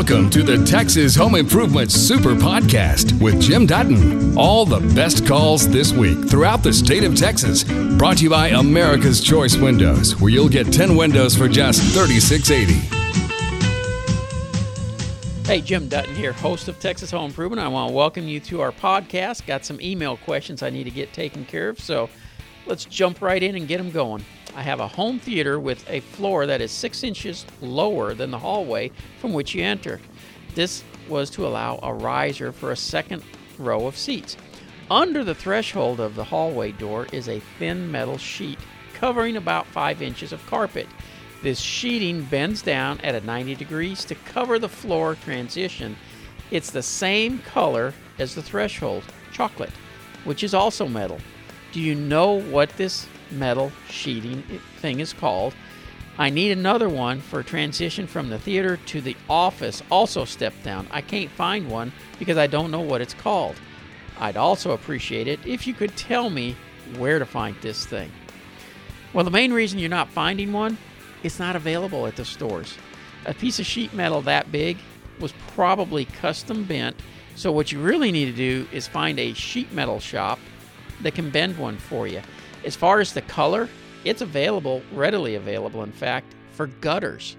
Welcome to the Texas Home Improvement Super Podcast with Jim Dutton. All the best calls this week throughout the state of Texas. Brought to you by America's Choice Windows, where you'll get 10 windows for just $36.80. Hey, Jim Dutton here, host of Texas Home Improvement. I want to welcome you to our podcast. Got some email questions I need to get taken care of, so let's jump right in and get them going. I have a home theater with a floor that is six inches lower than the hallway from which you enter. This was to allow a riser for a second row of seats. Under the threshold of the hallway door is a thin metal sheet covering about five inches of carpet. This sheeting bends down at a 90 degrees to cover the floor transition. It's the same color as the threshold, chocolate, which is also metal. Do you know what this metal sheeting thing is called? I need another one for transition from the theater to the office, also step down. I can't find one because I don't know what it's called. I'd also appreciate it if you could tell me where to find this thing. Well, the main reason you're not finding one, it's not available at the stores. A piece of sheet metal that big was probably custom bent, so what you really need to do is find a sheet metal shop that can bend one for you. As far as the color, it's available, readily available, in fact, for gutters.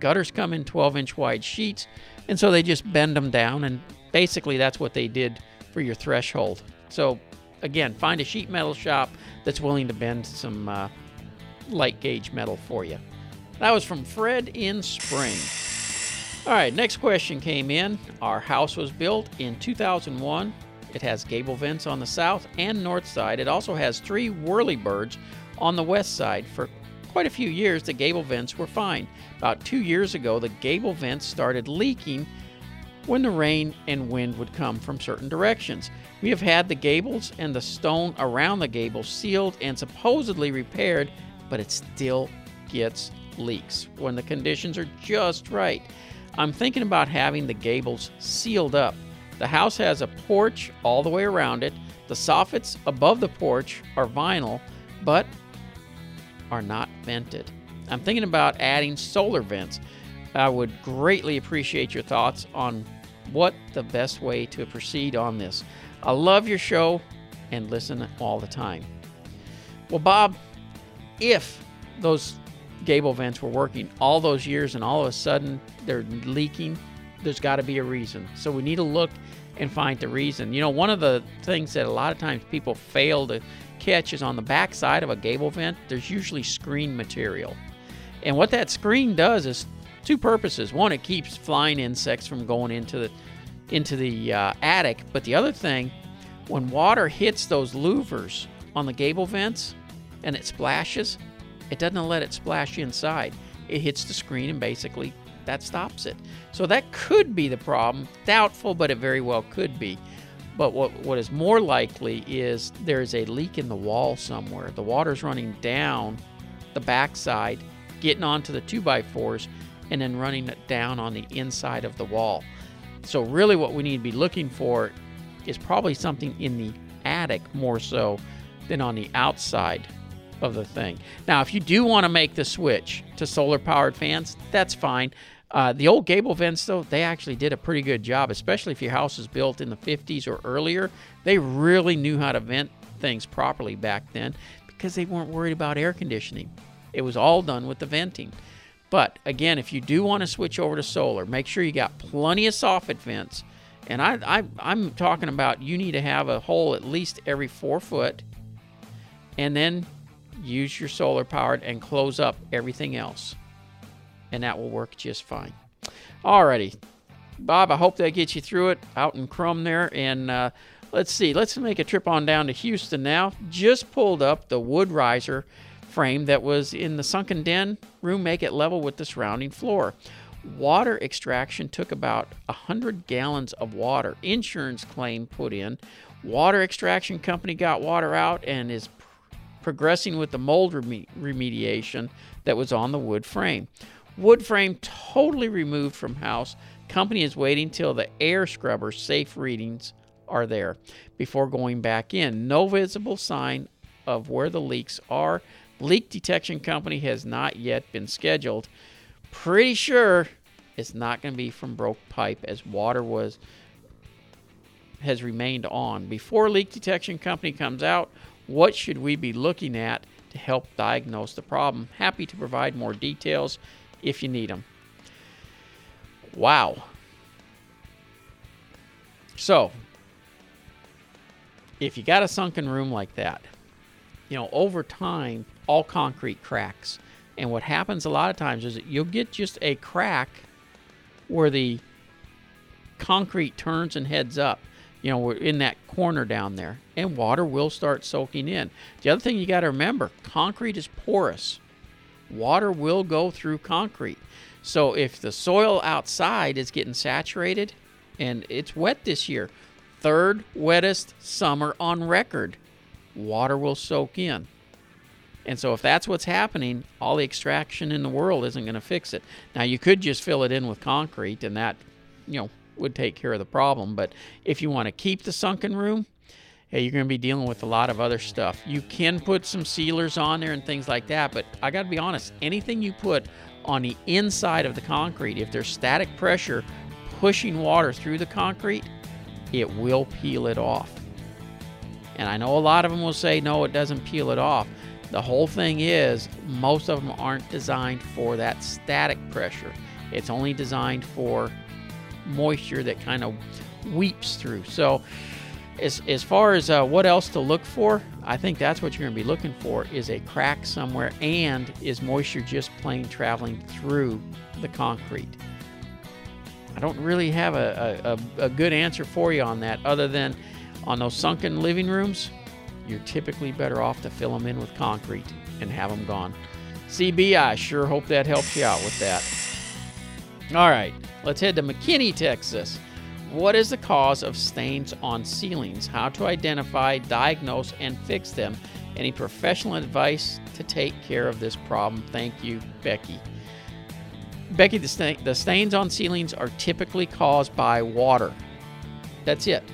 Gutters come in 12 inch wide sheets, and so they just bend them down, and basically that's what they did for your threshold. So, again, find a sheet metal shop that's willing to bend some uh, light gauge metal for you. That was from Fred in Spring. All right, next question came in. Our house was built in 2001 it has gable vents on the south and north side. It also has three whirlybirds on the west side. For quite a few years, the gable vents were fine. About two years ago, the gable vents started leaking when the rain and wind would come from certain directions. We have had the gables and the stone around the gables sealed and supposedly repaired, but it still gets leaks when the conditions are just right. I'm thinking about having the gables sealed up the house has a porch all the way around it. The soffits above the porch are vinyl, but are not vented. I'm thinking about adding solar vents. I would greatly appreciate your thoughts on what the best way to proceed on this. I love your show and listen all the time. Well, Bob, if those gable vents were working all those years and all of a sudden they're leaking, there's got to be a reason. So we need to look and find the reason. You know, one of the things that a lot of times people fail to catch is on the back side of a gable vent, there's usually screen material. And what that screen does is two purposes. One, it keeps flying insects from going into the into the uh, attic, but the other thing, when water hits those louvers on the gable vents and it splashes, it doesn't let it splash inside. It hits the screen and basically that stops it. So that could be the problem. Doubtful, but it very well could be. But what, what is more likely is there's a leak in the wall somewhere. The water's running down the backside, getting onto the 2x4s, and then running it down on the inside of the wall. So, really, what we need to be looking for is probably something in the attic more so than on the outside of the thing. Now, if you do want to make the switch to solar powered fans, that's fine. Uh, the old gable vents, though, they actually did a pretty good job, especially if your house was built in the 50s or earlier. They really knew how to vent things properly back then because they weren't worried about air conditioning. It was all done with the venting. But again, if you do want to switch over to solar, make sure you got plenty of soffit vents. And I, I, am talking about you need to have a hole at least every four foot, and then use your solar powered and close up everything else and that will work just fine. Alrighty, Bob, I hope that gets you through it out in Krum there. And uh, let's see, let's make a trip on down to Houston now. Just pulled up the wood riser frame that was in the sunken den room, make it level with the surrounding floor. Water extraction took about 100 gallons of water. Insurance claim put in. Water extraction company got water out and is pr- progressing with the mold reme- remediation that was on the wood frame. Wood frame totally removed from house. Company is waiting till the air scrubber safe readings are there before going back in. No visible sign of where the leaks are. Leak detection company has not yet been scheduled. Pretty sure It's not going to be from broke pipe as water was has remained on. Before leak detection company comes out, what should we be looking at to help diagnose the problem? Happy to provide more details if you need them. Wow. So, if you got a sunken room like that, you know, over time, all concrete cracks. And what happens a lot of times is you'll get just a crack where the concrete turns and heads up. You know, we're in that corner down there, and water will start soaking in. The other thing you got to remember concrete is porous, water will go through concrete. So if the soil outside is getting saturated, and it's wet this year, third wettest summer on record, water will soak in. And so if that's what's happening, all the extraction in the world isn't going to fix it. Now you could just fill it in with concrete and that, you know, would take care of the problem, but if you want to keep the sunken room, hey, you're going to be dealing with a lot of other stuff. You can put some sealers on there and things like that, but I got to be honest, anything you put on the inside of the concrete, if there's static pressure pushing water through the concrete, it will peel it off. And I know a lot of them will say, no, it doesn't peel it off. The whole thing is, most of them aren't designed for that static pressure. It's only designed for moisture that kind of weeps through. So, as, as far as uh, what else to look for, I think that's what you're going to be looking for is a crack somewhere and is moisture just plain traveling through the concrete. I don't really have a, a, a good answer for you on that other than on those sunken living rooms, you're typically better off to fill them in with concrete and have them gone. CB, I sure hope that helps you out with that. All right, let's head to McKinney, Texas. What is the cause of stains on ceilings? How to identify, diagnose, and fix them? Any professional advice to take care of this problem? Thank you, Becky. Becky, the, sta- the stains on ceilings are typically caused by water. That's it.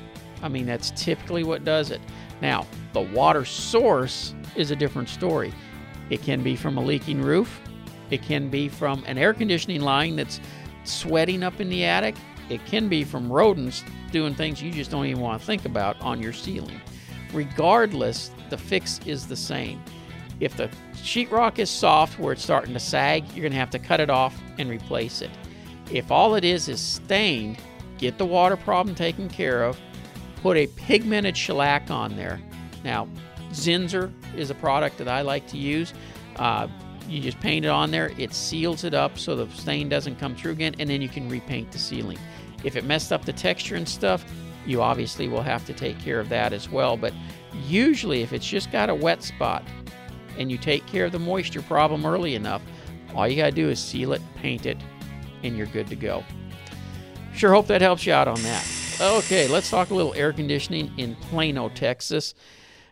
I mean, that's typically what does it. Now, the water source is a different story. It can be from a leaking roof, it can be from an air conditioning line that's sweating up in the attic, it can be from rodents doing things you just don't even want to think about on your ceiling. Regardless, the fix is the same. If the sheetrock is soft where it's starting to sag, you're going to have to cut it off and replace it. If all it is is stained, get the water problem taken care of, put a pigmented shellac on there. Now, Zinsser is a product that I like to use. Uh, you just paint it on there, it seals it up so the stain doesn't come through again, and then you can repaint the ceiling. If it messed up the texture and stuff, you obviously will have to take care of that as well. But usually, if it's just got a wet spot and you take care of the moisture problem early enough, all you got to do is seal it, paint it, and you're good to go. Sure hope that helps you out on that. Okay, let's talk a little air conditioning in Plano, Texas.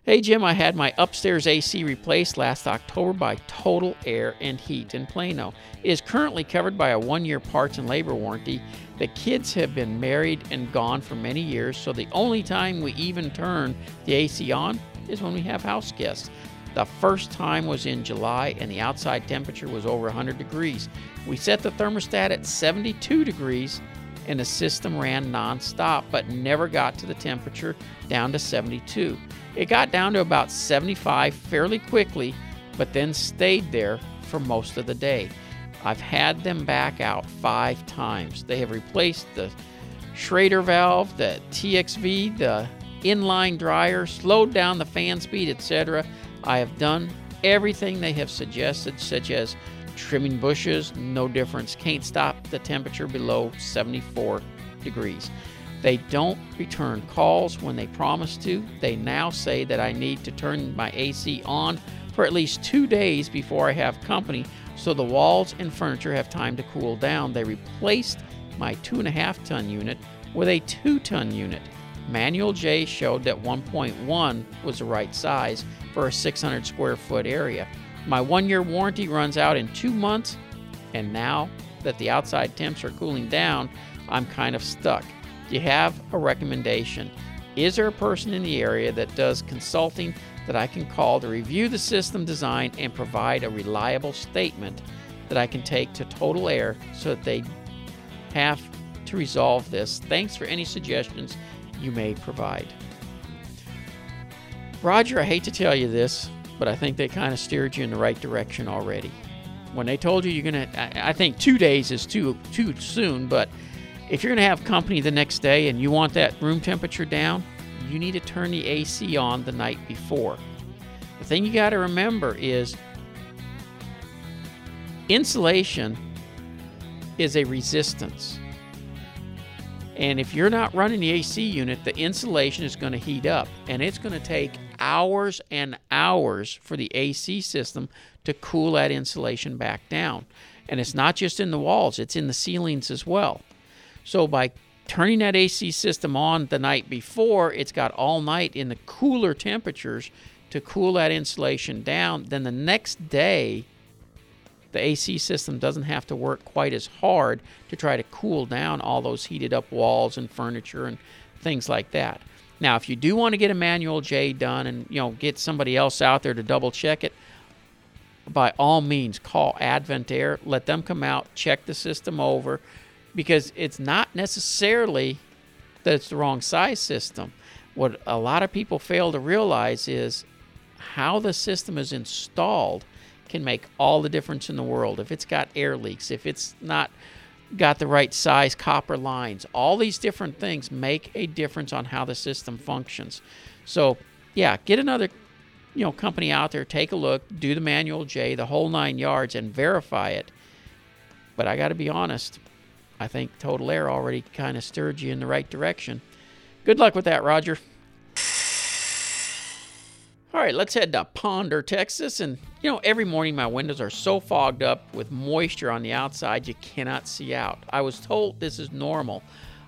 Hey Jim, I had my upstairs AC replaced last October by Total Air and Heat in Plano. It is currently covered by a one year parts and labor warranty. The kids have been married and gone for many years, so the only time we even turn the AC on is when we have house guests. The first time was in July and the outside temperature was over 100 degrees. We set the thermostat at 72 degrees and the system ran nonstop, but never got to the temperature down to 72. It got down to about 75 fairly quickly, but then stayed there for most of the day. I've had them back out five times. They have replaced the Schrader valve, the TXV, the inline dryer, slowed down the fan speed, etc. I have done everything they have suggested, such as Trimming bushes, no difference. Can't stop the temperature below 74 degrees. They don't return calls when they promise to. They now say that I need to turn my AC on for at least two days before I have company so the walls and furniture have time to cool down. They replaced my two and a half ton unit with a two ton unit. Manual J showed that 1.1 was the right size for a 600 square foot area. My one year warranty runs out in two months, and now that the outside temps are cooling down, I'm kind of stuck. Do you have a recommendation? Is there a person in the area that does consulting that I can call to review the system design and provide a reliable statement that I can take to Total Air so that they have to resolve this. Thanks for any suggestions you may provide. Roger, I hate to tell you this, but I think they kind of steered you in the right direction already. When they told you you're gonna, I think two days is too too soon, but if you're gonna have company the next day and you want that room temperature down, you need to turn the AC on the night before. The thing you got to remember is insulation is a resistance. And if you're not running the AC unit, the insulation is going to heat up and it's going to take hours and hours for the AC system to cool that insulation back down. And it's not just in the walls, it's in the ceilings as well. So by turning that AC system on the night before, it's got all night in the cooler temperatures to cool that insulation down. Then the next day, the AC system doesn't have to work quite as hard to try to cool down all those heated up walls and furniture and things like that. Now, if you do want to get a manual J done and you know get somebody else out there to double check it, by all means call Advent Air, let them come out, check the system over because it's not necessarily that it's the wrong size system. What a lot of people fail to realize is how the system is installed can make all the difference in the world. If it's got air leaks, if it's not got the right size copper lines, all these different things make a difference on how the system functions. So, yeah, get another you know company out there, take a look, do the manual J, the whole 9 yards and verify it. But I got to be honest, I think Total Air already kind of stirred you in the right direction. Good luck with that, Roger. All right, let's head to Ponder, Texas. And, you know, every morning my windows are so fogged up with moisture on the outside you cannot see out. I was told this is normal.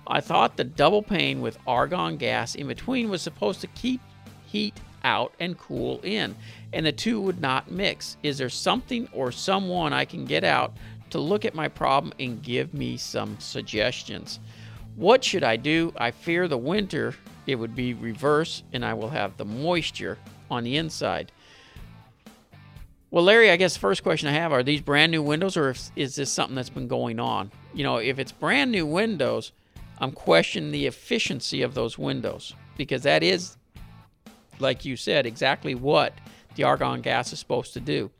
I thought the double pane with argon gas in between was supposed to keep heat out and cool in, and the two would not mix. Is there something or someone I can get out to look at my problem and give me some suggestions? What should I do? I fear the winter it would be reverse and I will have the moisture on the inside. Well, Larry, I guess the first question I have are these brand new windows or is this something that's been going on? You know, if it's brand new windows, I'm questioning the efficiency of those windows because that is, like you said, exactly what the argon gas is supposed to do.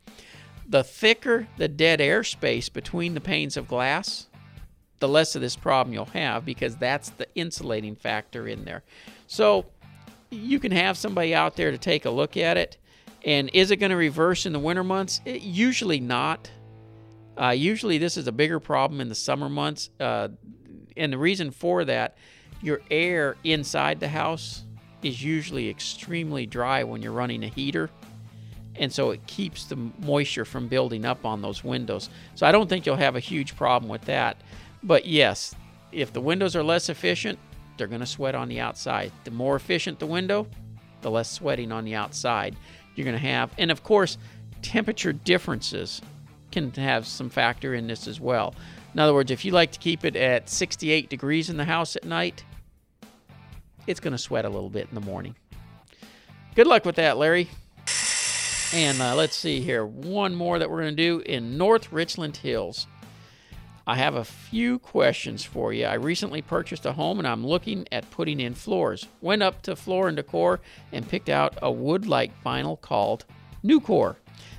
The thicker the dead air space between the panes of glass, the less of this problem you'll have because that's the insulating factor in there. So you can have somebody out there to take a look at it. And is it going to reverse in the winter months? It, usually not. Uh, usually, this is a bigger problem in the summer months. Uh, and the reason for that, your air inside the house is usually extremely dry when you're running a heater. And so it keeps the moisture from building up on those windows. So I don't think you'll have a huge problem with that. But yes, if the windows are less efficient, they're going to sweat on the outside. The more efficient the window, the less sweating on the outside you're going to have. And of course, temperature differences can have some factor in this as well. In other words, if you like to keep it at 68 degrees in the house at night, it's going to sweat a little bit in the morning. Good luck with that, Larry. And uh, let's see here. One more that we're going to do in North Richland Hills. I have a few questions for you. I recently purchased a home and I'm looking at putting in floors. Went up to Floor and Decor and picked out a wood like vinyl called NuCore.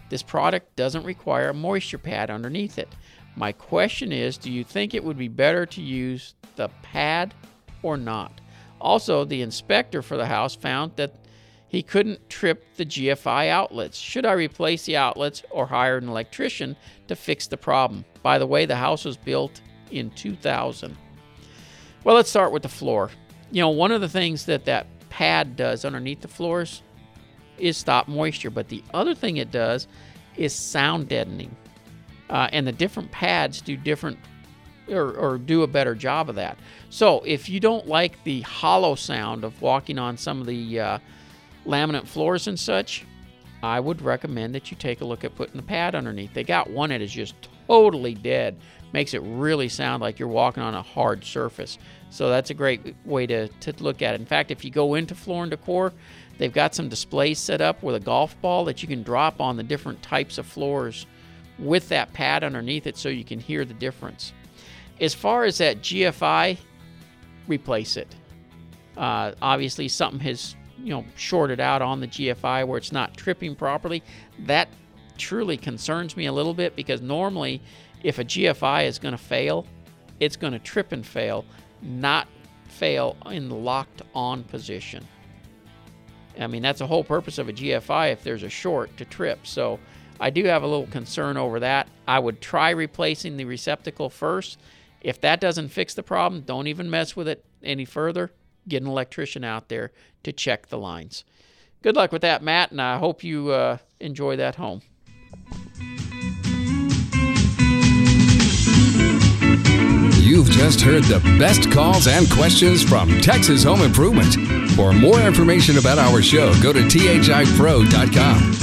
This product doesn't require a moisture pad underneath it. My question is do you think it would be better to use the pad or not? Also, the inspector for the house found that he couldn't trip the GFI outlets. Should I replace the outlets or hire an electrician to fix the problem? By the way, the house was built in 2000. Well, let's start with the floor. You know, one of the things that that pad does underneath the floors is stop moisture, but the other thing it does is sound deadening. Uh, and the different pads do different or, or, do a better job of that. So if you don't like the hollow sound of walking on some of the uh, laminate floors and such, I would recommend that you take a look at putting the pad underneath. They got one that is just totally dead, makes it really sound like you're walking on a hard surface. So that's a great way to, to look at it. In fact, if you go into Floor and Decor, they've got some displays set up with a golf ball that you can drop on the different types of floors with that pad underneath it so you can hear the difference. As far as that GFI, replace it. Uh, obviously, something has you know shorted out on the GFI where it's not tripping properly. That truly concerns me a little bit because normally, if a GFI is going to fail, it's going to trip and fail, not fail in the locked on position. I mean, that's the whole purpose of a GFI if there's a short to trip. So I do have a little concern over that. I would try replacing the receptacle first. If that doesn't fix the problem, don't even mess with it any further. Get an electrician out there to check the lines. Good luck with that, Matt, and I hope you uh, enjoy that home. You've just heard the best calls and questions from Texas Home Improvement. For more information about our show, go to thipro.com.